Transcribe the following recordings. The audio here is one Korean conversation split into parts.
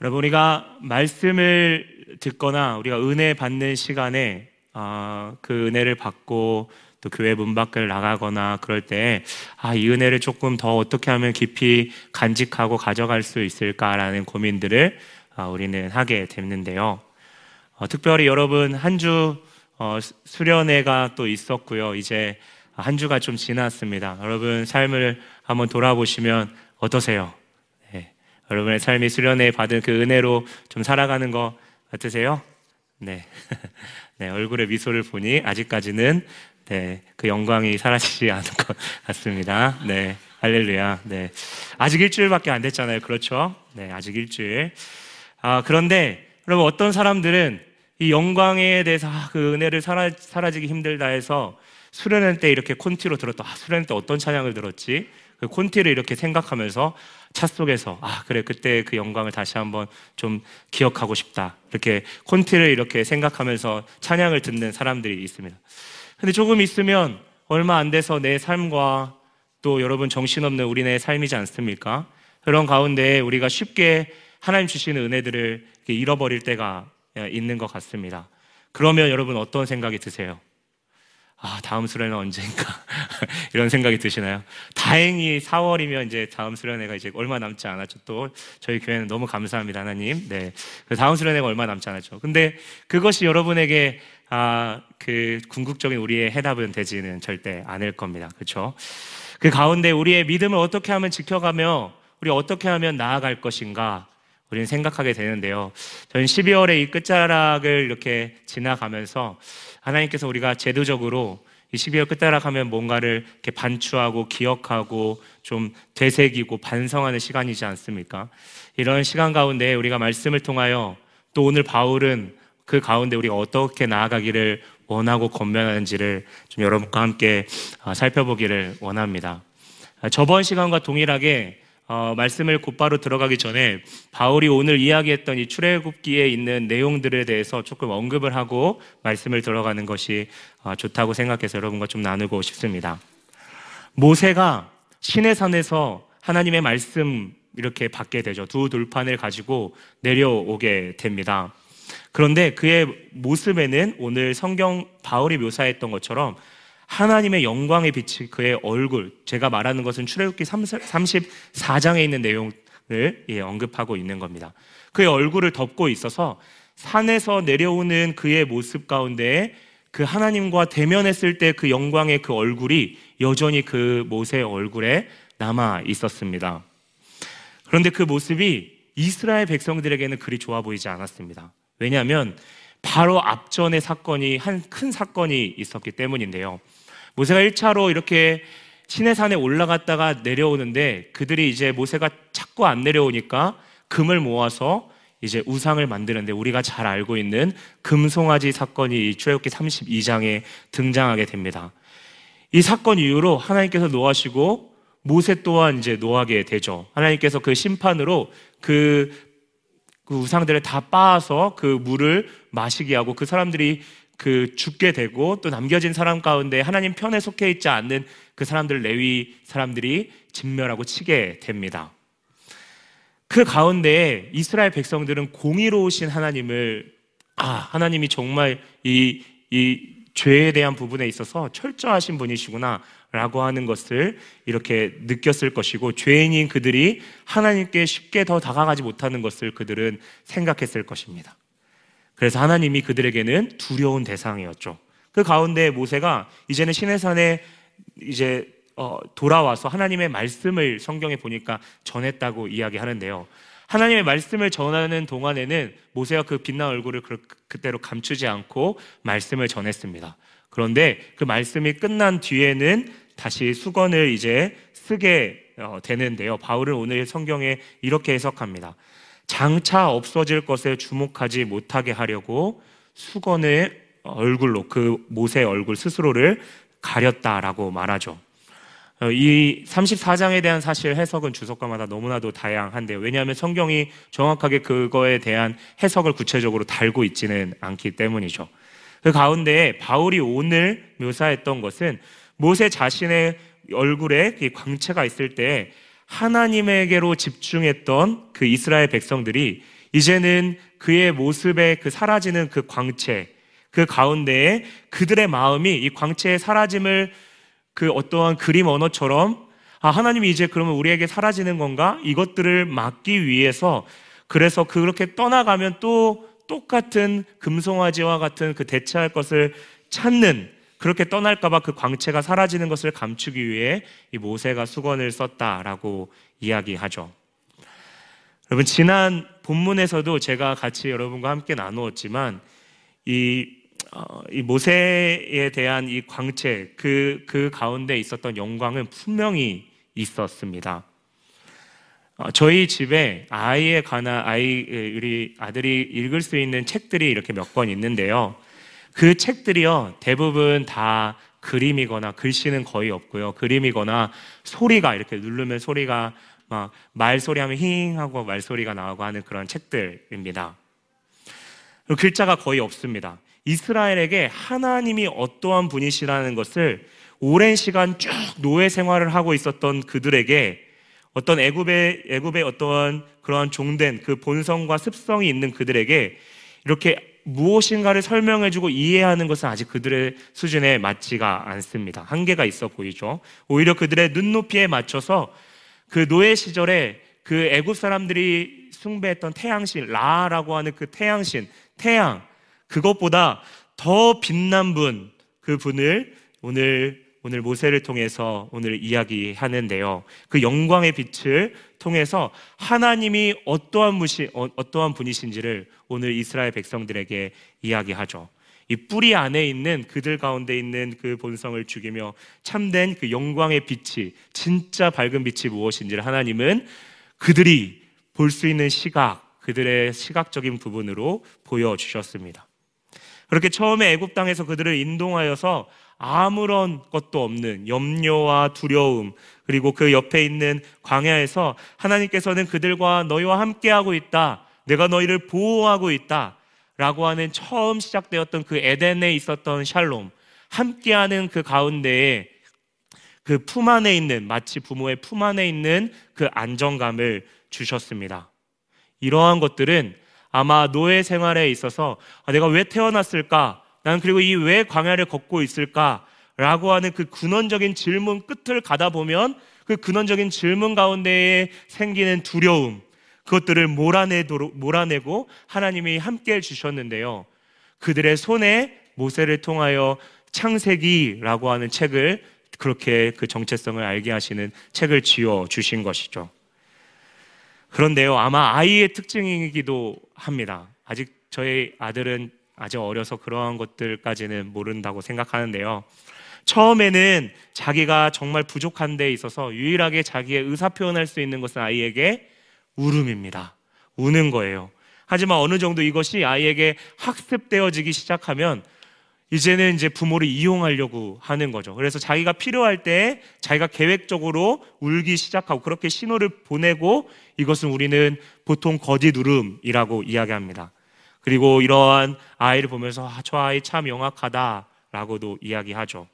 여러분 우리가 말씀을 듣거나 우리가 은혜 받는 시간에 어, 그 은혜를 받고 또 교회 문 밖을 나가거나 그럴 때 아, 이 은혜를 조금 더 어떻게 하면 깊이 간직하고 가져갈 수 있을까라는 고민들을 어, 우리는 하게 됐는데요. 어, 특별히 여러분 한주 어, 수련회가 또 있었고요. 이제 한 주가 좀 지났습니다. 여러분 삶을 한번 돌아보시면 어떠세요? 여러분의 삶이 수련회 받은 그 은혜로 좀 살아가는 거 같으세요? 네. 네, 얼굴에 미소를 보니 아직까지는 네, 그 영광이 사라지지 않은 것 같습니다. 네. 할렐루야. 네. 아직 일주일밖에 안 됐잖아요. 그렇죠? 네, 아직 일주일. 아, 그런데 여러분 어떤 사람들은 이 영광에 대해서 아, 그 은혜를 사라, 사라지기 힘들다 해서 수련회 때 이렇게 콘티로 들었다. 아, 수련회 때 어떤 찬양을 들었지? 그 콘티를 이렇게 생각하면서 차 속에서 아 그래 그때 그 영광을 다시 한번 좀 기억하고 싶다 이렇게 콘티를 이렇게 생각하면서 찬양을 듣는 사람들이 있습니다. 근데 조금 있으면 얼마 안 돼서 내 삶과 또 여러분 정신없는 우리네 삶이지 않습니까? 그런 가운데 우리가 쉽게 하나님 주시는 은혜들을 잃어버릴 때가 있는 것 같습니다. 그러면 여러분 어떤 생각이 드세요? 아, 다음 수련회 언제인가? 이런 생각이 드시나요? 다행히 4월이면 이제 다음 수련회가 이제 얼마 남지 않았죠. 또 저희 교회는 너무 감사합니다, 하나님. 네. 그 다음 수련회가 얼마 남지 않았죠. 근데 그것이 여러분에게 아, 그 궁극적인 우리의 해답은 되지는 절대 않을 겁니다. 그렇죠? 그 가운데 우리의 믿음을 어떻게 하면 지켜가며 우리 어떻게 하면 나아갈 것인가 우리는 생각하게 되는데요. 저는 12월에 이 끝자락을 이렇게 지나가면서 하나님께서 우리가 제도적으로 이 12월 끝자락 하면 뭔가를 이렇게 반추하고 기억하고 좀 되새기고 반성하는 시간이지 않습니까? 이런 시간 가운데 우리가 말씀을 통하여 또 오늘 바울은 그 가운데 우리가 어떻게 나아가기를 원하고 건면하는지를 좀 여러분과 함께 어, 살펴보기를 원합니다. 저번 시간과 동일하게 어, 말씀을 곧바로 들어가기 전에 바울이 오늘 이야기했던 이 출애굽기에 있는 내용들에 대해서 조금 언급을 하고 말씀을 들어가는 것이 어, 좋다고 생각해서 여러분과 좀 나누고 싶습니다. 모세가 신의 산에서 하나님의 말씀 이렇게 받게 되죠. 두 돌판을 가지고 내려오게 됩니다. 그런데 그의 모습에는 오늘 성경 바울이 묘사했던 것처럼 하나님의 영광의 빛이 그의 얼굴, 제가 말하는 것은 출애굽기 34장에 있는 내용을 예, 언급하고 있는 겁니다. 그의 얼굴을 덮고 있어서 산에서 내려오는 그의 모습 가운데 그 하나님과 대면했을 때 그 영광의 그 얼굴이 여전히 그 모세의 얼굴에 남아 있었습니다. 그런데 그 모습이 이스라엘 백성들에게는 그리 좋아 보이지 않았습니다. 왜냐하면 바로 앞전의 사건이 한 큰 사건이 있었기 때문인데요. 모세가 1차로 이렇게 시내산에 올라갔다가 내려오는데 그들이 이제 모세가 자꾸 안 내려오니까 금을 모아서 이제 우상을 만드는데 우리가 잘 알고 있는 금송아지 사건이 출애굽기 32장에 등장하게 됩니다. 이 사건 이후로 하나님께서 노하시고 모세 또한 이제 노하게 되죠. 하나님께서 그 심판으로 그, 그 우상들을 다 빻아서 그 물을 마시게 하고 그 사람들이 그 죽게 되고 또 남겨진 사람 가운데 하나님 편에 속해 있지 않는 그 사람들 레위 사람들이 진멸하고 치게 됩니다. 그 가운데 이스라엘 백성들은 공의로우신 하나님을 아 하나님이 정말 이, 이 죄에 대한 부분에 있어서 철저하신 분이시구나 라고 하는 것을 이렇게 느꼈을 것이고 죄인인 그들이 하나님께 쉽게 더 다가가지 못하는 것을 그들은 생각했을 것입니다. 그래서 하나님이 그들에게는 두려운 대상이었죠. 그 가운데 모세가 이제는 시내산에 이제 어, 돌아와서 하나님의 말씀을 성경에 보니까 전했다고 이야기하는데요. 하나님의 말씀을 전하는 동안에는 모세가 그 빛난 얼굴을 그, 그대로 감추지 않고 말씀을 전했습니다. 그런데 그 말씀이 끝난 뒤에는 다시 수건을 이제 쓰게 어, 되는데요. 바울은 오늘 성경에 이렇게 해석합니다. 장차 없어질 것에 주목하지 못하게 하려고 수건의 얼굴로 그 모세의 얼굴 스스로를 가렸다라고 말하죠. 어, 이 34장에 대한 사실 해석은 주석가마다 너무나도 다양한데요. 왜냐하면 성경이 정확하게 그거에 대한 해석을 구체적으로 달고 있지는 않기 때문이죠. 그 가운데 바울이 오늘 묘사했던 것은 모세 자신의 얼굴에 광채가 있을 때 하나님에게로 집중했던 그 이스라엘 백성들이 이제는 그의 모습에 그 사라지는 그 광채, 그 가운데에 그들의 마음이 이 광채의 사라짐을 그 어떠한 그림 언어처럼 아, 하나님이 이제 그러면 우리에게 사라지는 건가? 이것들을 막기 위해서 그래서 그렇게 떠나가면 또 똑같은 금송아지와 같은 그 대체할 것을 찾는 그렇게 떠날까봐 그 광채가 사라지는 것을 감추기 위해 이 모세가 수건을 썼다라고 이야기하죠. 여러분, 지난 본문에서도 제가 같이 여러분과 함께 나누었지만 이, 어, 이 모세에 대한 이 광채, 그, 그 가운데 있었던 영광은 분명히 있었습니다. 어, 저희 집에 아이에 관한 아이 우리 아들이 읽을 수 있는 책들이 이렇게 몇 권 있는데요. 그 책들이요 대부분 다 그림이거나 글씨는 거의 없고요. 그림이거나 소리가 이렇게 누르면 소리가 막 말소리 하면 힝 하고 말소리가 나오고 하는 그런 책들입니다. 글자가 거의 없습니다. 이스라엘에게 하나님이 어떠한 분이시라는 것을 오랜 시간 쭉 노예 생활을 하고 있었던 그들에게 어떤 애굽의 애굽의 어떠한 그러한 종된 그 본성과 습성이 있는 그들에게 이렇게 무엇인가를 설명해주고 이해하는 것은 아직 그들의 수준에 맞지가 않습니다. 한계가 있어 보이죠. 오히려 그들의 눈높이에 맞춰서 그 노예 시절에 그 애굽 사람들이 숭배했던 태양신 라라고 하는 그 태양신 태양 그것보다 더 빛난 분 그 분을 오늘 오늘 모세를 통해서 오늘 이야기하는데요. 그 영광의 빛을 통해서 하나님이 어떠한 무시, 어, 어떠한 분이신지를 오늘 이스라엘 백성들에게 이야기하죠. 이 뿌리 안에 있는 그들 가운데 있는 그 본성을 죽이며 참된 그 영광의 빛이 진짜 밝은 빛이 무엇인지를 하나님은 그들이 볼 수 있는 시각, 그들의 시각적인 부분으로 보여주셨습니다. 그렇게 처음에 애굽 땅에서 그들을 인동하여서 아무런 것도 없는 염려와 두려움 그리고 그 옆에 있는 광야에서 하나님께서는 그들과 너희와 함께하고 있다. 내가 너희를 보호하고 있다. 라고 하는 처음 시작되었던 그 에덴에 있었던 샬롬. 함께하는 그 가운데에 그 품 안에 있는 마치 부모의 품 안에 있는 그 안정감을 주셨습니다. 이러한 것들은 아마 노예 생활에 있어서 아, 내가 왜 태어났을까? 나는 그리고 이 왜 광야를 걷고 있을까? 라고 하는 그 근원적인 질문 끝을 가다 보면 그 근원적인 질문 가운데에 생기는 두려움, 그것들을 몰아내도록, 몰아내고 하나님이 함께 해 주셨는데요. 그들의 손에 모세를 통하여 창세기라고 하는 책을 그렇게 그 정체성을 알게 하시는 책을 지어 주신 것이죠. 그런데요, 아마 아이의 특징이기도 합니다. 아직 저희 아들은 아직 어려서 그러한 것들까지는 모른다고 생각하는데요. 처음에는 자기가 정말 부족한 데 있어서 유일하게 자기의 의사 표현할 수 있는 것은 아이에게 울음입니다. 우는 거예요. 하지만 어느 정도 이것이 아이에게 학습되어지기 시작하면 이제는 이제 부모를 이용하려고 하는 거죠. 그래서 자기가 필요할 때 자기가 계획적으로 울기 시작하고 그렇게 신호를 보내고 이것은 우리는 보통 거짓 울음이라고 이야기합니다. 그리고 이러한 아이를 보면서 아, 저 아이 참 영악하다라고도 이야기하죠.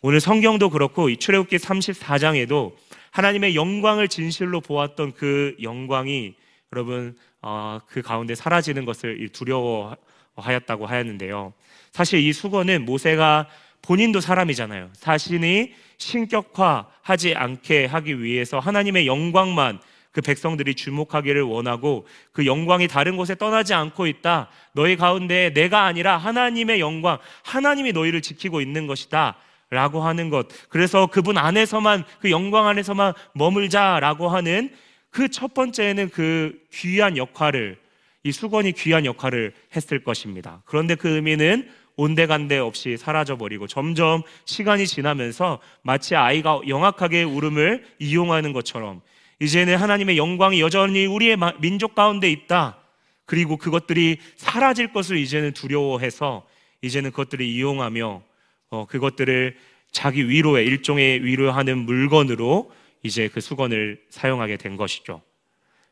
오늘 성경도 그렇고 이 출애굽기 34장에도 하나님의 영광을 진실로 보았던 그 영광이 여러분 어, 그 가운데 사라지는 것을 두려워하였다고 하였는데요. 사실 이 수건은 모세가 본인도 사람이잖아요. 자신이 신격화하지 않게 하기 위해서 하나님의 영광만 그 백성들이 주목하기를 원하고 그 영광이 다른 곳에 떠나지 않고 있다. 너희 가운데 내가 아니라 하나님의 영광, 하나님이 너희를 지키고 있는 것이다. 라고 하는 것. 그래서 그분 안에서만, 그 영광 안에서만 머물자라고 하는 그 첫 번째는 그 귀한 역할을, 이 수건이 귀한 역할을 했을 것입니다. 그런데 그 의미는 온데간데 없이 사라져버리고 점점 시간이 지나면서 마치 아이가 영악하게 울음을 이용하는 것처럼 이제는 하나님의 영광이 여전히 우리의 민족 가운데 있다. 그리고 그것들이 사라질 것을 이제는 두려워해서 이제는 그것들을 이용하며 어, 그것들을 자기 위로의 일종의 위로하는 물건으로 이제 그 수건을 사용하게 된 것이죠.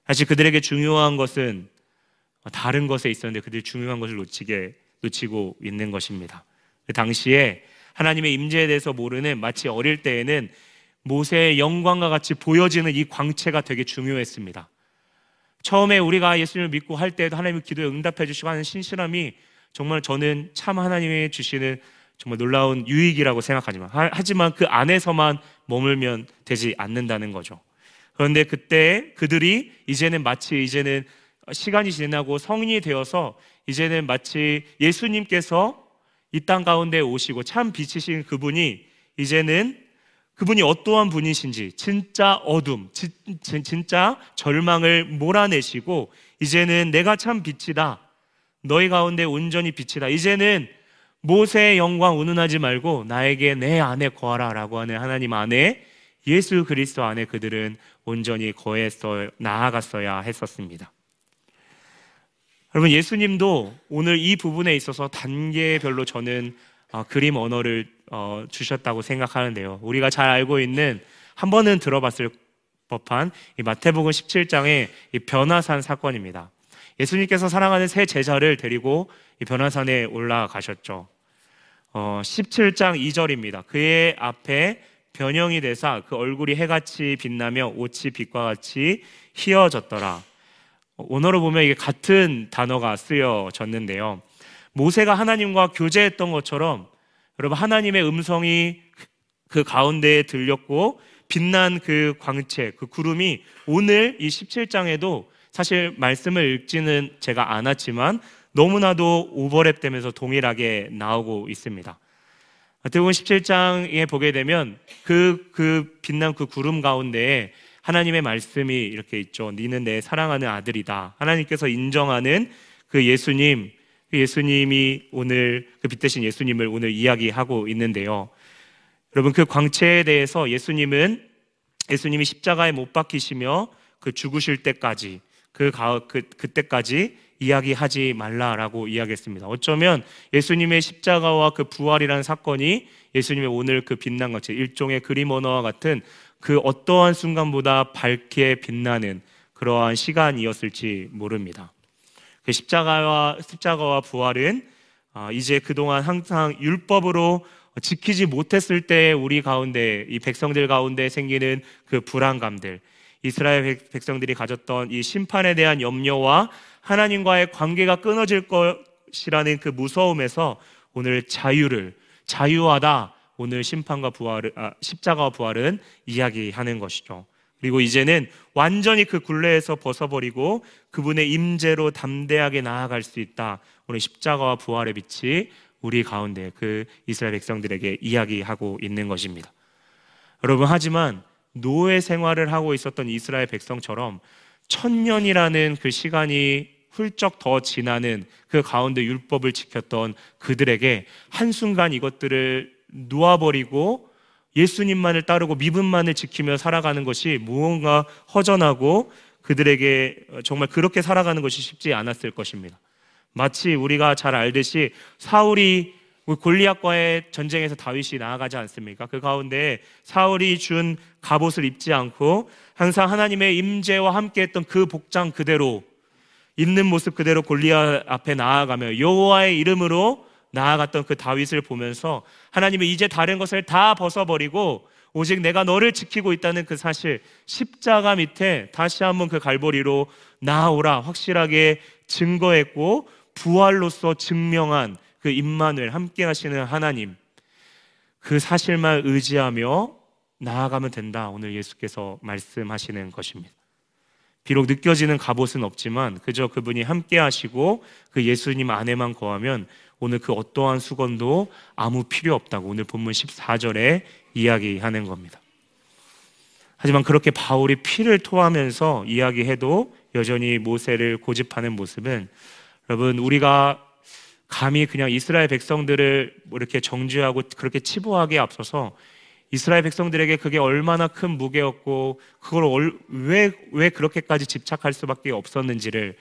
사실 그들에게 중요한 것은 다른 것에 있었는데 그들이 중요한 것을 놓치게 놓치고 있는 것입니다. 그 당시에 하나님의 임재에 대해서 모르는 마치 어릴 때에는 모세의 영광과 같이 보여지는 이 광채가 되게 중요했습니다. 처음에 우리가 예수님을 믿고 할 때도 하나님의 기도에 응답해 주시고 하는 신실함이 정말 저는 참 하나님이 주시는 정말 놀라운 유익이라고 생각하지만 하지만 그 안에서만 머물면 되지 않는다는 거죠. 그런데 그때 그들이 이제는 마치 이제는 시간이 지나고 성인이 되어서 이제는 마치 예수님께서 이 땅 가운데 오시고 참 빛이신 그분이 이제는 그분이 어떠한 분이신지 진짜 어둠, 진, 진짜 절망을 몰아내시고 이제는 내가 참 빛이다. 너희 가운데 온전히 빛이다. 이제는 모세의 영광 운운하지 말고 나에게 내 안에 거하라라고 하는 하나님 안에 예수 그리스도 안에 그들은 온전히 거했어 나아갔어야 했었습니다. 여러분 예수님도 오늘 이 부분에 있어서 단계별로 저는 어, 그림 언어를 어, 주셨다고 생각하는데요. 우리가 잘 알고 있는 한 번은 들어봤을 법한 마태복음 17장의 변화산 사건입니다. 예수님께서 사랑하는 세 제자를 데리고 변화산에 올라가셨죠. 어, 17장 2절입니다. 그의 앞에 변형이 되사 그 얼굴이 해같이 빛나며 옷이 빛과 같이 희어졌더라. 원어로 보면 이게 같은 단어가 쓰여졌는데요. 모세가 하나님과 교제했던 것처럼 여러분 하나님의 음성이 그 가운데에 들렸고 빛난 그 광채, 그 구름이 오늘 이 17장에도 사실 말씀을 읽지는 제가 않았지만 너무나도 오버랩 되면서 동일하게 나오고 있습니다. 마태복음 17장에 보게 되면 그, 그 빛난 그 구름 가운데에 하나님의 말씀이 이렇게 있죠. 니는 내 사랑하는 아들이다. 하나님께서 인정하는 그 예수님, 그 예수님이 오늘 그 빛 대신 예수님을 오늘 이야기하고 있는데요. 여러분 그 광채에 대해서 예수님은 예수님이 십자가에 못 박히시며 그 죽으실 때까지 그, 가, 그 그때까지 이야기하지 말라라고 이야기했습니다. 어쩌면 예수님의 십자가와 그 부활이라는 사건이 예수님의 오늘 그 빛난 것이 일종의 그림 언어와 같은 그 어떠한 순간보다 밝게 빛나는 그러한 시간이었을지 모릅니다. 그 십자가와 십자가와 부활은 아, 이제 그동안 항상 율법으로 지키지 못했을 때 우리 가운데 이 백성들 가운데 생기는 그 불안감들 이스라엘 백성들이 가졌던 이 심판에 대한 염려와 하나님과의 관계가 끊어질 것이라는 그 무서움에서 오늘 자유를 자유하다 오늘 심판과 부활 아, 십자가와 부활은 이야기하는 것이죠. 그리고 이제는 완전히 그 굴레에서 벗어버리고 그분의 임재로 담대하게 나아갈 수 있다. 오늘 십자가와 부활의 빛이 우리 가운데 그 이스라엘 백성들에게 이야기하고 있는 것입니다. 여러분 하지만 노예 생활을 하고 있었던 이스라엘 백성처럼 천년이라는 그 시간이 훌쩍 더 지나는 그 가운데 율법을 지켰던 그들에게 한순간 이것들을 놓아버리고 예수님만을 따르고 믿음만을 지키며 살아가는 것이 무언가 허전하고 그들에게 정말 그렇게 살아가는 것이 쉽지 않았을 것입니다. 마치 우리가 잘 알듯이 사울이 골리앗과의 전쟁에서 다윗이 나아가지 않습니까? 그 가운데 사울이 준 갑옷을 입지 않고 항상 하나님의 임재와 함께했던 그 복장 그대로 있는 모습 그대로 골리앗 앞에 나아가며 여호와의 이름으로 나아갔던 그 다윗을 보면서 하나님이 이제 다른 것을 다 벗어버리고 오직 내가 너를 지키고 있다는 그 사실 십자가 밑에 다시 한번 그 갈보리로 나아오라 확실하게 증거했고 부활로서 증명한 그 임마누엘 함께 하시는 하나님 그 사실만 의지하며 나아가면 된다. 오늘 예수께서 말씀하시는 것입니다. 비록 느껴지는 갑옷은 없지만 그저 그분이 함께 하시고 그 예수님 안에만 거하면 오늘 그 어떠한 수건도 아무 필요 없다고 오늘 본문 14절에 이야기하는 겁니다. 하지만 그렇게 바울이 피를 토하면서 이야기해도 여전히 모세를 고집하는 모습은 여러분 우리가 감히 그냥 이스라엘 백성들을 뭐 이렇게 정죄하고 그렇게 치부하게 앞서서 이스라엘 백성들에게 그게 얼마나 큰 무게였고 그걸 왜, 왜 그렇게까지 집착할 수밖에 없었는지를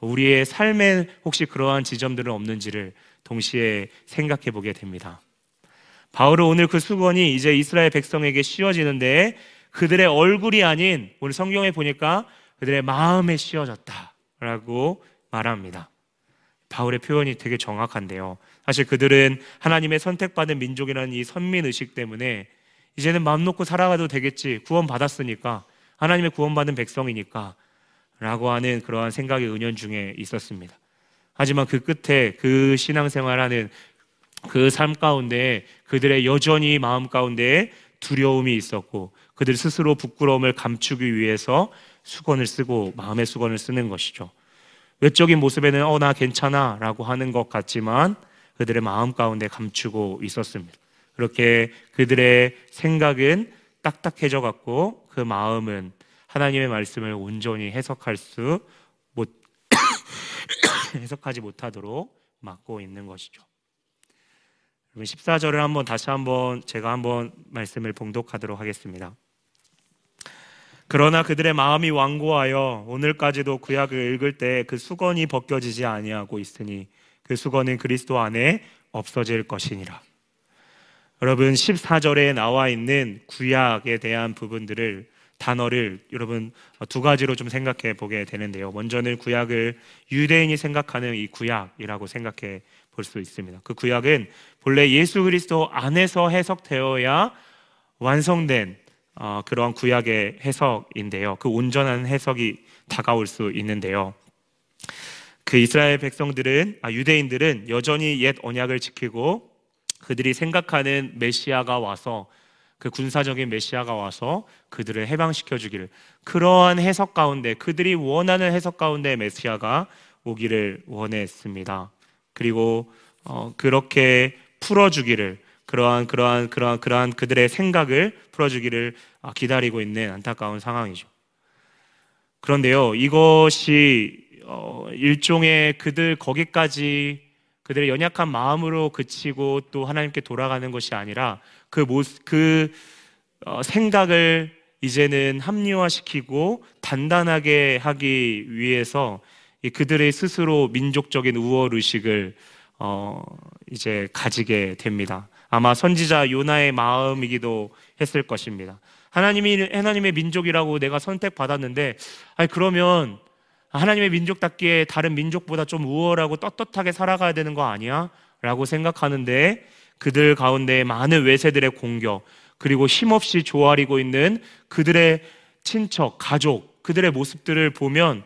우리의 삶에 혹시 그러한 지점들은 없는지를 동시에 생각해 보게 됩니다. 바울은 오늘 그 수건이 이제 이스라엘 백성에게 씌워지는데 그들의 얼굴이 아닌 오늘 성경에 보니까 그들의 마음에 씌워졌다라고 말합니다. 바울의 표현이 되게 정확한데요. 사실 그들은 하나님의 선택받은 민족이라는 이 선민 의식 때문에 이제는 마음 놓고 살아가도 되겠지. 구원 받았으니까. 하나님의 구원받은 백성이니까. 라고 하는 그러한 생각이 은연중에 있었습니다. 하지만 그 끝에 그 신앙생활하는 그 삶 가운데 그들의 여전히 마음 가운데 두려움이 있었고 그들 스스로 부끄러움을 감추기 위해서 수건을 쓰고 마음의 수건을 쓰는 것이죠. 외적인 모습에는 어 나 괜찮아라고 하는 것 같지만 그들의 마음 가운데 감추고 있었습니다. 그렇게 그들의 생각은 딱딱해져 갖고 그 마음은 하나님의 말씀을 온전히 해석할 수 못, 해석하지 못하도록 막고 있는 것이죠. 14절을 한번 다시 한번 제가 한번 말씀을 봉독하도록 하겠습니다. 그러나 그들의 마음이 완고하여 오늘까지도 구약을 읽을 때 그 수건이 벗겨지지 아니하고 있으니 그 수건은 그리스도 안에 없어질 것이니라. 여러분 14절에 나와 있는 구약에 대한 부분들을 단어를 여러분 두 가지로 좀 생각해 보게 되는데요. 먼저는 구약을 유대인이 생각하는 이 구약이라고 생각해 볼 수 있습니다. 그 구약은 본래 예수 그리스도 안에서 해석되어야 완성된 어, 그러한 구약의 해석인데요. 그 온전한 해석이 다가올 수 있는데요. 그 이스라엘 백성들은 아, 유대인들은 여전히 옛 언약을 지키고 그들이 생각하는 메시아가 와서 그 군사적인 메시아가 와서 그들을 해방시켜 주기를 그러한 해석 가운데 그들이 원하는 해석 가운데 메시아가 오기를 원했습니다. 그리고 어, 그렇게 풀어주기를 그러한 그러한 그러한 그러한 그들의 생각을 풀어주기를 아, 기다리고 있는 안타까운 상황이죠. 그런데요, 이것이 어, 일종의 그들 거기까지 그들의 연약한 마음으로 그치고 또 하나님께 돌아가는 것이 아니라 그 모습, 그 어, 생각을 이제는 합리화시키고 단단하게 하기 위해서 그들의 스스로 민족적인 우월 의식을 어, 이제 가지게 됩니다. 아마 선지자 요나의 마음이기도 했을 것입니다. 하나님이 하나님의 민족이라고 내가 선택받았는데, 아니 그러면 하나님의 민족답기에 다른 민족보다 좀 우월하고 떳떳하게 살아가야 되는 거 아니야? 라고 생각하는데 그들 가운데 많은 외세들의 공격 그리고 힘없이 조아리고 있는 그들의 친척, 가족, 그들의 모습들을 보면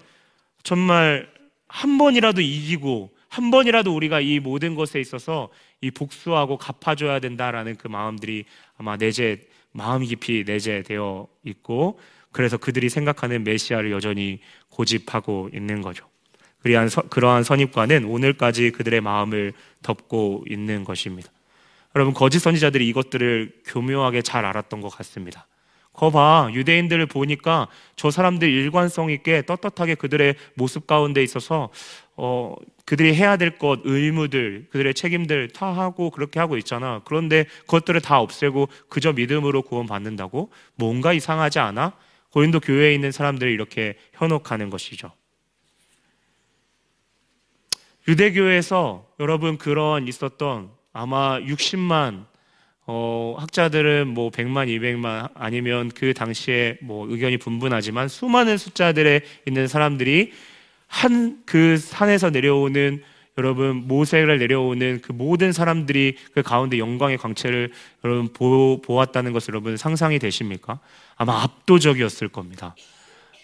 정말 한 번이라도 이기고 한 번이라도 우리가 이 모든 것에 있어서 이 복수하고 갚아줘야 된다라는 그 마음들이 아마 내재 마음 깊이 내재되어 있고 그래서 그들이 생각하는 메시아를 여전히 고집하고 있는 거죠. 그러한 선입관은 오늘까지 그들의 마음을 덮고 있는 것입니다. 여러분 거짓 선지자들이 이것들을 교묘하게 잘 알았던 것 같습니다. 거봐 유대인들을 보니까 저 사람들 일관성 있게 떳떳하게 그들의 모습 가운데 있어서 어, 그들이 해야 될 것, 의무들, 그들의 책임들 다 하고 그렇게 하고 있잖아. 그런데 그것들을 다 없애고 그저 믿음으로 구원받는다고? 뭔가 이상하지 않아? 고린도 교회에 있는 사람들이 이렇게 현혹하는 것이죠. 유대교에서 여러분 그런 있었던 아마 60만 어, 학자들은 뭐 100만, 200만 아니면 그 당시에 뭐 의견이 분분하지만 수많은 숫자들에 있는 사람들이 한 그 산에서 내려오는 여러분 모세를 내려오는 그 모든 사람들이 그 가운데 영광의 광채를 여러분 보, 보았다는 것을 여러분 상상이 되십니까? 아마 압도적이었을 겁니다.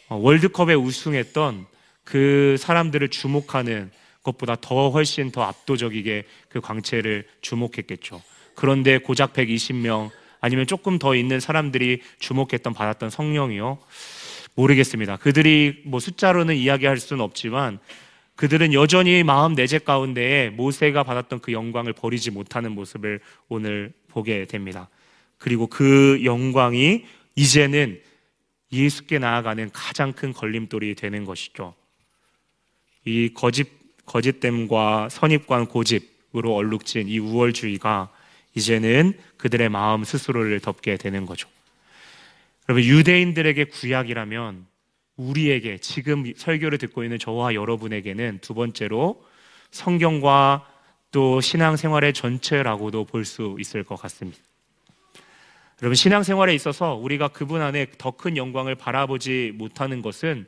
어, 월드컵에 우승했던 그 사람들을 주목하는 것보다 더 훨씬 더 압도적이게 그 광채를 주목했겠죠. 그런데 고작 120명 아니면 조금 더 있는 사람들이 주목했던 받았던 성령이요. 모르겠습니다. 그들이 뭐 숫자로는 이야기할 수는 없지만 그들은 여전히 마음 내재 가운데에 모세가 받았던 그 영광을 버리지 못하는 모습을 오늘 보게 됩니다. 그리고 그 영광이 이제는 예수께 나아가는 가장 큰 걸림돌이 되는 것이죠. 이 거짓 거짓됨과 선입관 고집으로 얼룩진 이 우월주의가 이제는 그들의 마음 스스로를 덮게 되는 거죠. 여러분 유대인들에게 구약이라면 우리에게 지금 설교를 듣고 있는 저와 여러분에게는 두 번째로 성경과 또 신앙생활의 전체라고도 볼 수 있을 것 같습니다. 여러분 신앙생활에 있어서 우리가 그분 안에 더 큰 영광을 바라보지 못하는 것은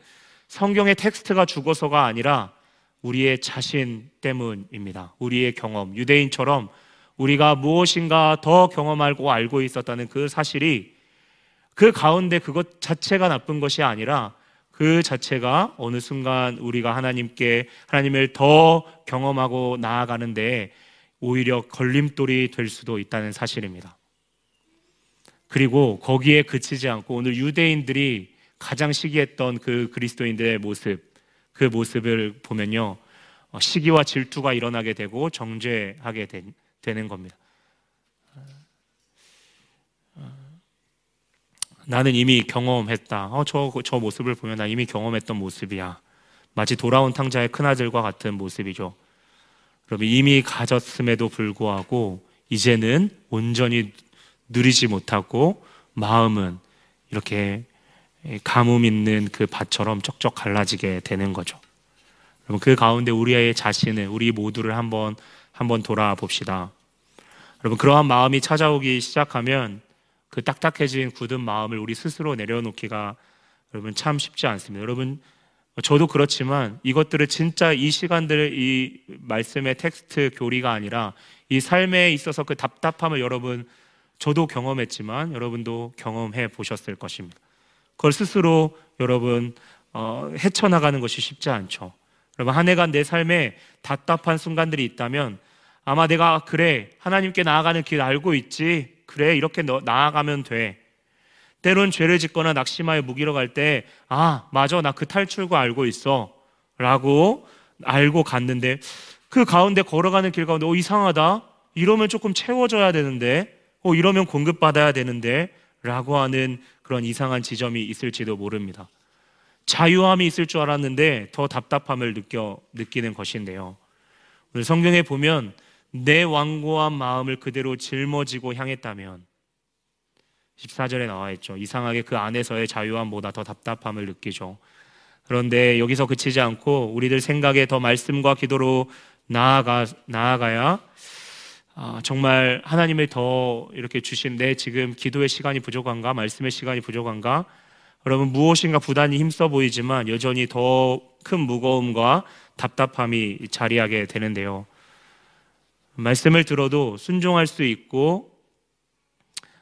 성경의 텍스트가 죽어서가 아니라 우리의 자신 때문입니다. 우리의 경험, 유대인처럼 우리가 무엇인가 더 경험하고 알고 있었다는 그 사실이 그 가운데 그것 자체가 나쁜 것이 아니라 그 자체가 어느 순간 우리가 하나님께 하나님을 더 경험하고 나아가는데 오히려 걸림돌이 될 수도 있다는 사실입니다. 그리고 거기에 그치지 않고 오늘 유대인들이 가장 시기했던 그 그리스도인들의 모습, 그 모습을 보면요. 어, 시기와 질투가 일어나게 되고 정죄하게 된, 되는 겁니다. 나는 이미 경험했다. 어, 저, 저 모습을 보면 나 이미 경험했던 모습이야. 마치 돌아온 탕자의 큰아들과 같은 모습이죠. 그러면 이미 가졌음에도 불구하고 이제는 온전히 누리지 못하고 마음은 이렇게 가뭄 있는 그 밭처럼 쩍쩍 갈라지게 되는 거죠. 여러분 그 가운데 우리의 자신을 우리 모두를 한번 한번 돌아봅시다. 여러분 그러한 마음이 찾아오기 시작하면 그 딱딱해진 굳은 마음을 우리 스스로 내려놓기가 여러분 참 쉽지 않습니다. 여러분 저도 그렇지만 이것들을 진짜 이 시간들 이 말씀의 텍스트 교리가 아니라 이 삶에 있어서 그 답답함을 여러분 저도 경험했지만 여러분도 경험해 보셨을 것입니다. 그걸 스스로 여러분 어, 헤쳐나가는 것이 쉽지 않죠. 여러분 한 해간 내 삶에 답답한 순간들이 있다면 아마 내가 그래 하나님께 나아가는 길 알고 있지 그래 이렇게 너, 나아가면 돼. 때론 죄를 짓거나 낙심하여 무기로 갈때아 맞아 나 그 탈출구 알고 있어 라고 알고 갔는데 그 가운데 걸어가는 길 가운데 어 이상하다 이러면 조금 채워져야 되는데 어 이러면 공급받아야 되는데 라고 하는 그런 이상한 지점이 있을지도 모릅니다. 자유함이 있을 줄 알았는데 더 답답함을 느껴 느끼는 것인데요. 오늘 성경에 보면 내 완고한 마음을 그대로 짊어지고 향했다면 14절에 나와 있죠. 이상하게 그 안에서의 자유함보다 더 답답함을 느끼죠. 그런데 여기서 그치지 않고 우리들 생각에 더 말씀과 기도로 나아가 나아가야 아, 정말 하나님을 더 이렇게 주신 내 지금 기도의 시간이 부족한가 말씀의 시간이 부족한가 여러분 무엇인가 부단히 힘써 보이지만 여전히 더 큰 무거움과 답답함이 자리하게 되는데요. 말씀을 들어도 순종할 수 있고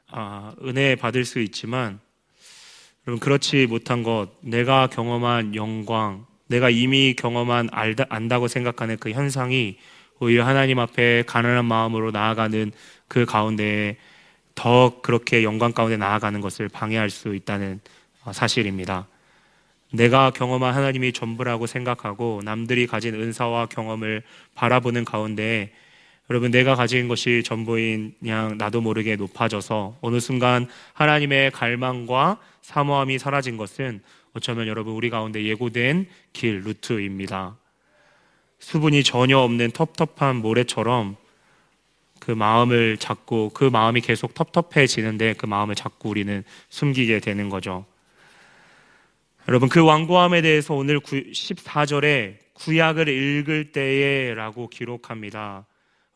아, 은혜 받을 수 있지만 여러분 그렇지 못한 것 내가 경험한 영광 내가 이미 경험한 알다, 안다고 생각하는 그 현상이 오히려 하나님 앞에 가난한 마음으로 나아가는 그 가운데 더 그렇게 영광 가운데 나아가는 것을 방해할 수 있다는 어, 사실입니다. 내가 경험한 하나님이 전부라고 생각하고 남들이 가진 은사와 경험을 바라보는 가운데 여러분 내가 가진 것이 전부인 그냥 나도 모르게 높아져서 어느 순간 하나님의 갈망과 사모함이 사라진 것은 어쩌면 여러분 우리 가운데 예고된 길 루트입니다. 수분이 전혀 없는 텁텁한 모래처럼 그 마음을 잡고 그 마음이 계속 텁텁해지는데 그 마음을 자꾸 우리는 숨기게 되는 거죠. 여러분 그 완고함에 대해서 오늘 14절에 구약을 읽을 때에라고 기록합니다.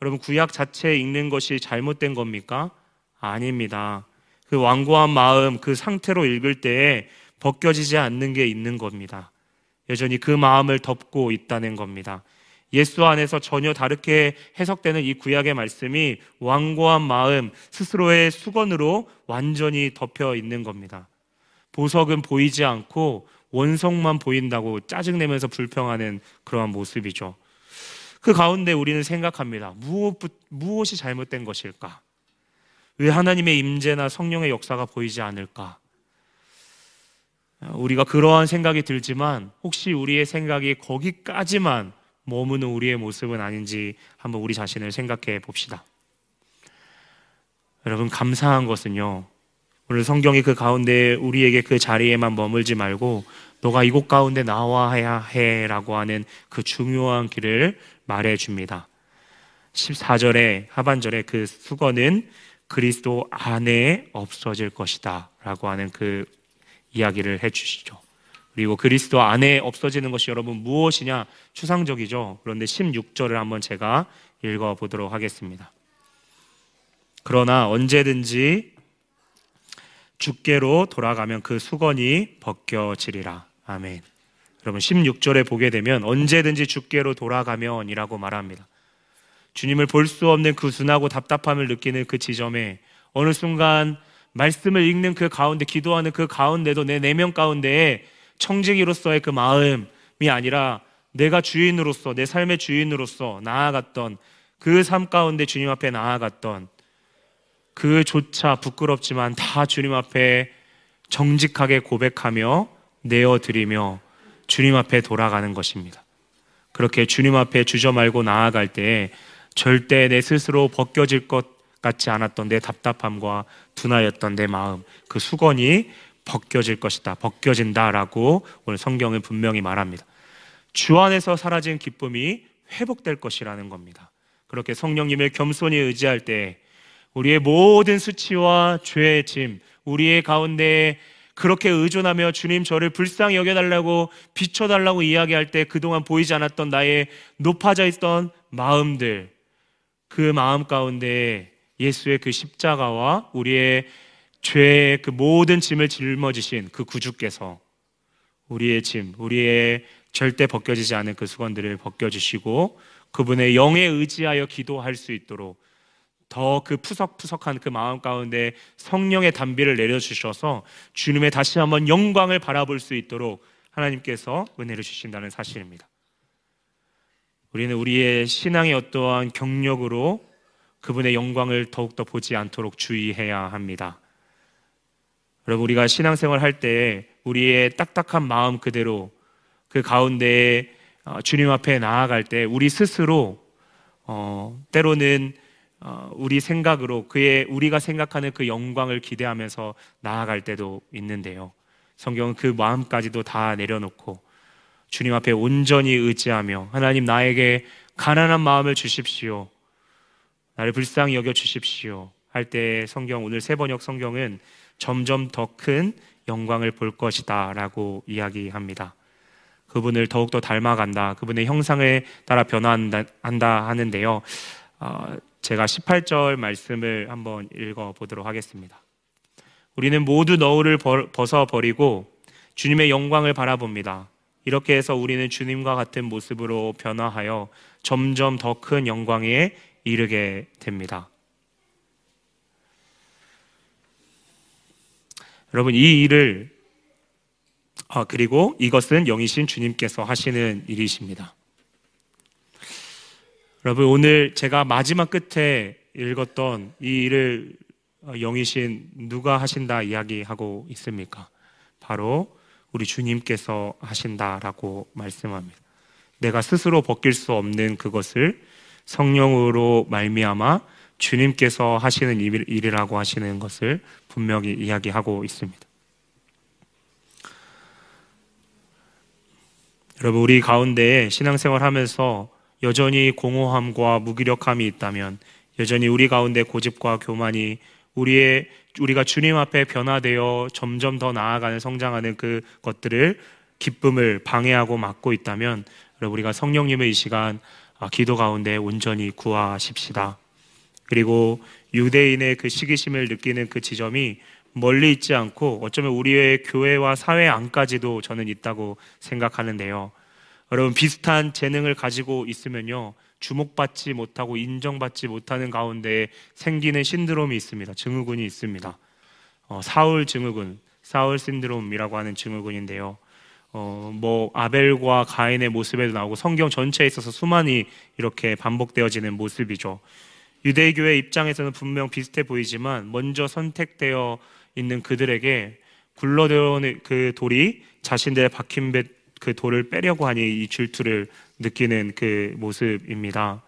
여러분 구약 자체 읽는 것이 잘못된 겁니까? 아닙니다. 그 완고한 마음 그 상태로 읽을 때에 벗겨지지 않는 게 있는 겁니다. 여전히 그 마음을 덮고 있다는 겁니다. 예수 안에서 전혀 다르게 해석되는 이 구약의 말씀이 완고한 마음 스스로의 수건으로 완전히 덮여 있는 겁니다. 보석은 보이지 않고 원석만 보인다고 짜증내면서 불평하는 그러한 모습이죠. 그 가운데 우리는 생각합니다. 무엇, 무엇이 잘못된 것일까? 왜 하나님의 임재나 성령의 역사가 보이지 않을까? 우리가 그러한 생각이 들지만 혹시 우리의 생각이 거기까지만 머무는 우리의 모습은 아닌지 한번 우리 자신을 생각해 봅시다. 여러분 감사한 것은요. 오늘 성경이 그 가운데 우리에게 그 자리에만 머물지 말고 너가 이곳 가운데 나와야 해라고 하는 그 중요한 길을 말해 줍니다. 14절에 하반절에 그 수건은 그리스도 안에 없어질 것이다 라고 하는 그 이야기를 해 주시죠. 그리고 그리스도 안에 없어지는 것이 여러분 무엇이냐 추상적이죠. 그런데 16절을 한번 제가 읽어 보도록 하겠습니다. 그러나 언제든지 주께로 돌아가면 그 수건이 벗겨지리라. 아멘. 여러분 16절에 보게 되면 언제든지 주께로 돌아가면이라고 말합니다. 주님을 볼 수 없는 그 순하고 답답함을 느끼는 그 지점에 어느 순간 말씀을 읽는 그 가운데 기도하는 그 가운데도 내 내면 가운데에 청지기로서의 그 마음이 아니라 내가 주인으로서 내 삶의 주인으로서 나아갔던 그 삶 가운데 주님 앞에 나아갔던 그조차 부끄럽지만 다 주님 앞에 정직하게 고백하며 내어드리며 주님 앞에 돌아가는 것입니다. 그렇게 주님 앞에 주저 말고 나아갈 때 절대 내 스스로 벗겨질 것 같지 않았던 내 답답함과 둔하였던 내 마음, 그 수건이 벗겨질 것이다. 벗겨진다라고 오늘 성경은 분명히 말합니다. 주 안에서 사라진 기쁨이 회복될 것이라는 겁니다. 그렇게 성령님을 겸손히 의지할 때 우리의 모든 수치와 죄의 짐, 우리의 가운데 그렇게 의존하며 주님 저를 불쌍히 여겨달라고 비춰달라고 이야기할 때 그동안 보이지 않았던 나의 높아져 있던 마음들, 그 마음 가운데 예수의 그 십자가와 우리의 죄의 그 모든 짐을 짊어지신 그 구주께서 우리의 짐, 우리의 절대 벗겨지지 않은 그 수건들을 벗겨주시고 그분의 영에 의지하여 기도할 수 있도록 더 그 푸석푸석한 그 마음 가운데 성령의 담비를 내려주셔서 주님의 다시 한번 영광을 바라볼 수 있도록 하나님께서 은혜를 주신다는 사실입니다. 우리는 우리의 신앙의 어떠한 경력으로 그분의 영광을 더욱더 보지 않도록 주의해야 합니다. 여러분, 우리가 신앙생활 할 때 우리의 딱딱한 마음 그대로 그 가운데 어, 주님 앞에 나아갈 때 우리 스스로 어, 때로는 어, 우리 생각으로 그의 우리가 생각하는 그 영광을 기대하면서 나아갈 때도 있는데요. 성경은 그 마음까지도 다 내려놓고 주님 앞에 온전히 의지하며 하나님 나에게 가난한 마음을 주십시오. 나를 불쌍히 여겨 주십시오. 할 때 성경 오늘 세 번역 성경은 점점 더 큰 영광을 볼 것이다 라고 이야기합니다. 그분을 더욱더 닮아간다. 그분의 형상을 따라 변화한다 하는데요. 어, 제가 18절 말씀을 한번 읽어 보도록 하겠습니다. 우리는 모두 너울을 벗어 버리고 주님의 영광을 바라봅니다. 이렇게 해서 우리는 주님과 같은 모습으로 변화하여 점점 더 큰 영광에 이르게 됩니다. 여러분, 이 일을 아, 그리고 이것은 영이신 주님께서 하시는 일이십니다. 여러분, 오늘 제가 마지막 끝에 읽었던 이 일을 영이신 누가 하신다 이야기하고 있습니까? 바로 우리 주님께서 하신다라고 말씀합니다. 내가 스스로 벗길 수 없는 그것을 성령으로 말미암아 주님께서 하시는 일이라고 하시는 것을 분명히 이야기하고 있습니다. 여러분 우리 가운데 신앙생활 하면서 여전히 공허함과 무기력함이 있다면 여전히 우리 가운데 고집과 교만이 우리의 우리가 주님 앞에 변화되어 점점 더 나아가는 성장하는 그 것들을 기쁨을 방해하고 막고 있다면 여러분 우리가 성령님의 이 시간 아, 기도 가운데 온전히 구하십시다. 그리고 유대인의 그 시기심을 느끼는 그 지점이 멀리 있지 않고 어쩌면 우리의 교회와 사회 안까지도 저는 있다고 생각하는데요. 여러분 비슷한 재능을 가지고 있으면요. 주목받지 못하고 인정받지 못하는 가운데 생기는 신드롬이 있습니다. 증후군이 있습니다. 어, 사울 증후군, 사울 신드롬이라고 하는 증후군인데요. 어, 뭐 아벨과 가인의 모습에도 나오고 성경 전체에 있어서 수많이 이렇게 반복되어지는 모습이죠. 유대교회 입장에서는 분명 비슷해 보이지만 먼저 선택되어 있는 그들에게 굴러들어오는 그 돌이 자신들의 박힌 그 돌을 빼려고 하니 이 질투를 느끼는 그 모습입니다.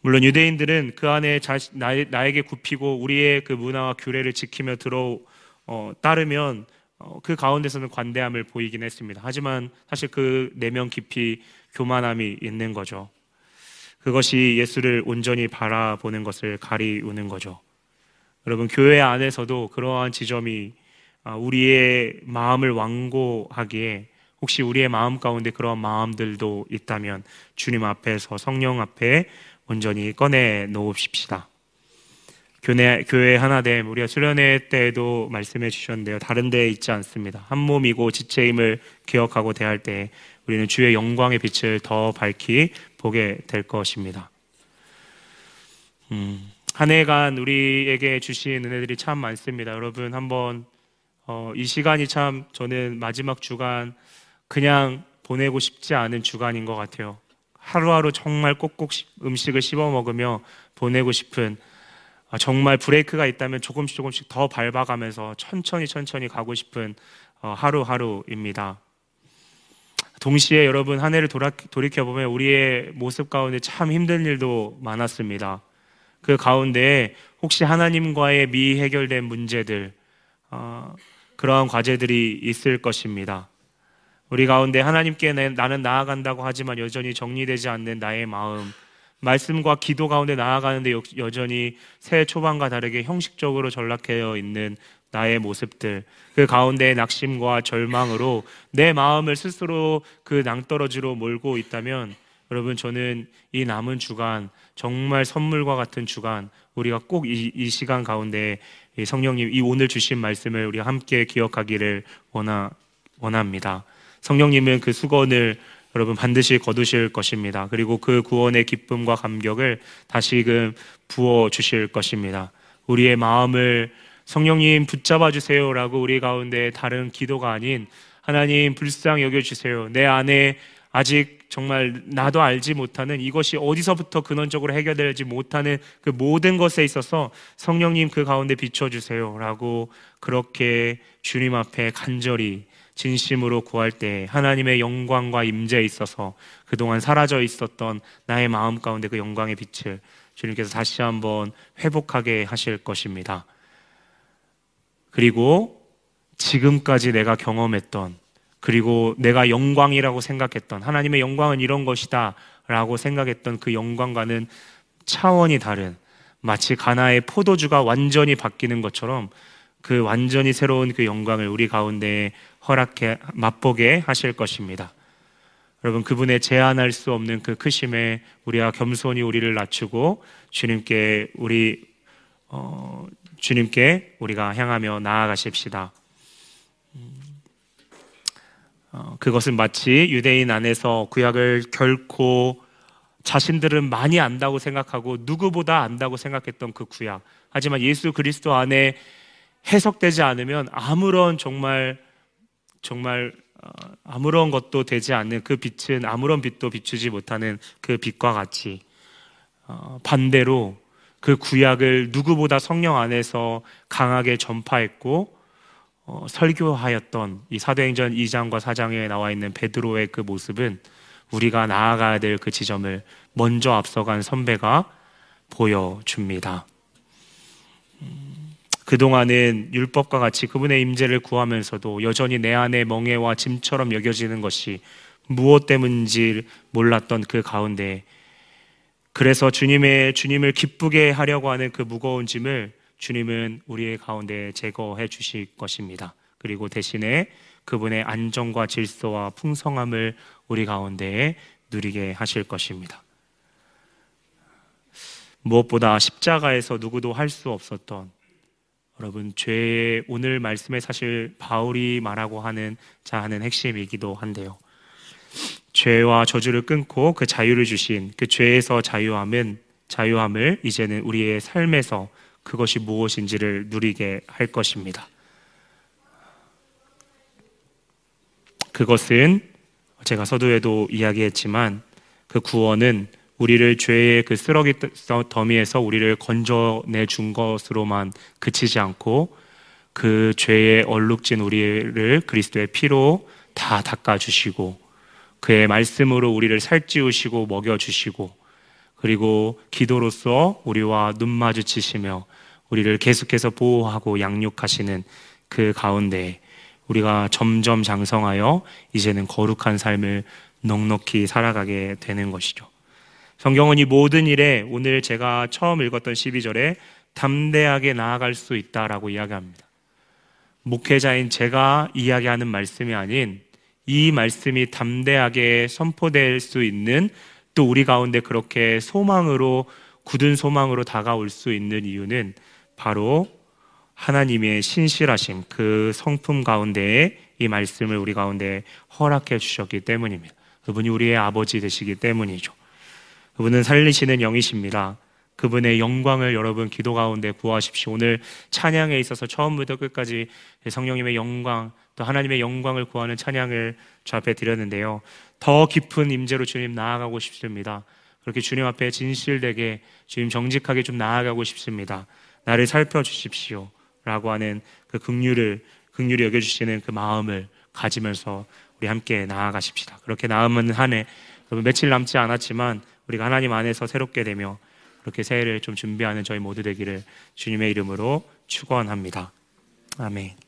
물론 유대인들은 그 안에 자시, 나, 에게 굽히고 우리의 그 문화와 규례를 지키며 들어 어, 따르면 어, 그 가운데서는 관대함을 보이긴 했습니다. 하지만 사실 그 내면 깊이 교만함이 있는 거죠. 그것이 예수를 온전히 바라보는 것을 가리우는 거죠. 여러분, 교회 안에서도 그러한 지점이 아, 우리의 마음을 완고하기에 혹시 우리의 마음 가운데 그런 마음들도 있다면 주님 앞에서 성령 앞에 온전히 꺼내 놓읍시다. 교회, 교회 하나됨, 우리가 수련회 때에도 말씀해 주셨는데요. 다른 데 있지 않습니다. 한 몸이고 지체임을 기억하고 대할 때 우리는 주의 영광의 빛을 더 밝히 보게 될 것입니다. 음, 한 해간 우리에게 주신 은혜들이 참 많습니다. 여러분 한번 어, 이 시간이 참 저는 마지막 주간 그냥 보내고 싶지 않은 주간인 것 같아요. 하루하루 정말 꼭꼭 음식을 씹어 먹으며 보내고 싶은 아, 정말 브레이크가 있다면 조금씩 조금씩 더 밟아가면서 천천히 천천히 가고 싶은 어, 하루하루입니다. 동시에 여러분 한 해를 돌이켜 보면 우리의 모습 가운데 참 힘든 일도 많았습니다. 그 가운데 혹시 하나님과의 미해결된 문제들 어, 그러한 과제들이 있을 것입니다. 우리 가운데 하나님께 나는 나아간다고 하지만 여전히 정리되지 않는 나의 마음, 말씀과 기도 가운데 나아가는데 여전히 새해 초반과 다르게 형식적으로 전락되어 있는 나의 모습들, 그 가운데 낙심과 절망으로 내 마음을 스스로 그 낭떠러지로 몰고 있다면 여러분 저는 이 남은 주간 정말 선물과 같은 주간 우리가 꼭이 시간 가운데 성령님 이 오늘 주신 말씀을 우리 함께 기억하기를 원하, 원합니다. 성령님은 그 수건을 여러분 반드시 거두실 것입니다. 그리고 그 구원의 기쁨과 감격을 다시금 부어 주실 것입니다. 우리의 마음을 성령님 붙잡아 주세요라고 우리 가운데 다른 기도가 아닌 하나님 불쌍히 여겨 주세요. 내 안에 아직 정말 나도 알지 못하는 이것이 어디서부터 근원적으로 해결되지 못하는 그 모든 것에 있어서 성령님 그 가운데 비춰 주세요라고 그렇게 주님 앞에 간절히 진심으로 구할 때 하나님의 영광과 임재에 있어서 그동안 사라져 있었던 나의 마음 가운데 그 영광의 빛을 주님께서 다시 한번 회복하게 하실 것입니다. 그리고 지금까지 내가 경험했던 그리고 내가 영광이라고 생각했던 하나님의 영광은 이런 것이다 라고 생각했던 그 영광과는 차원이 다른 마치 가나의 포도주가 완전히 바뀌는 것처럼 그 완전히 새로운 그 영광을 우리 가운데 허락해 맛보게 하실 것입니다. 여러분 그분의 제한할 수 없는 그 크심에 우리가 겸손히 우리를 낮추고 주님께 우리 어, 주님께 우리가 향하며 나아가십시다. 음, 어, 그것은 마치 유대인 안에서 구약을 결코 자신들은 많이 안다고 생각하고 누구보다 안다고 생각했던 그 구약. 하지만 예수 그리스도 안에 해석되지 않으면 아무런 정말 정말 어, 아무런 것도 되지 않는 그 빛은 아무런 빛도 비추지 못하는 그 빛과 같이 어, 반대로 그 구약을 누구보다 성령 안에서 강하게 전파했고 어, 설교하였던 이 사도행전 2장과 4장에 나와 있는 베드로의 그 모습은 우리가 나아가야 될 그 지점을 먼저 앞서간 선배가 보여줍니다. 그동안은 율법과 같이 그분의 임재를 구하면서도 여전히 내 안에 멍해와 짐처럼 여겨지는 것이 무엇 때문인지 몰랐던 그 가운데 그래서 주님의 주님을 기쁘게 하려고 하는 그 무거운 짐을 주님은 우리의 가운데 제거해 주실 것입니다. 그리고 대신에 그분의 안정과 질서와 풍성함을 우리 가운데에 누리게 하실 것입니다. 무엇보다 십자가에서 누구도 할 수 없었던 여러분 죄의 오늘 말씀에 사실 바울이 말하고 하는 자 하는 핵심이기도 한데요. 죄와 저주를 끊고 그 자유를 주신 그 죄에서 자유함은 자유함을 이제는 우리의 삶에서 그것이 무엇인지를 누리게 할 것입니다. 그것은 제가 서두에도 이야기했지만 그 구원은 우리를 죄의 그 쓰러기 더미에서 우리를 건져내 준 것으로만 그치지 않고 그 죄에 얼룩진 우리를 그리스도의 피로 다 닦아주시고 그의 말씀으로 우리를 살찌우시고 먹여주시고 그리고 기도로서 우리와 눈 마주치시며 우리를 계속해서 보호하고 양육하시는 그 가운데 우리가 점점 장성하여 이제는 거룩한 삶을 넉넉히 살아가게 되는 것이죠. 성경은 이 모든 일에 오늘 제가 처음 읽었던 12절에 담대하게 나아갈 수 있다라고 이야기합니다. 목회자인 제가 이야기하는 말씀이 아닌 이 말씀이 담대하게 선포될 수 있는 또 우리 가운데 그렇게 소망으로 굳은 소망으로 다가올 수 있는 이유는 바로 하나님의 신실하심 그 성품 가운데에 이 말씀을 우리 가운데 허락해 주셨기 때문입니다. 그분이 우리의 아버지 되시기 때문이죠. 그분은 살리시는 영이십니다. 그분의 영광을 여러분 기도 가운데 구하십시오. 오늘 찬양에 있어서 처음부터 끝까지 성령님의 영광 또 하나님의 영광을 구하는 찬양을 주 앞에 드렸는데요. 더 깊은 임재로 주님 나아가고 싶습니다. 그렇게 주님 앞에 진실되게 주님 정직하게 좀 나아가고 싶습니다. 나를 살펴 주십시오. 라고 하는 그 긍휼을 긍휼히 여겨 주시는 그 마음을 가지면서 우리 함께 나아가십시다. 그렇게 나아가는 한해 며칠 남지 않았지만 우리가 하나님 안에서 새롭게 되며 그렇게 새해를 좀 준비하는 저희 모두 되기를 주님의 이름으로 축원합니다. 아멘.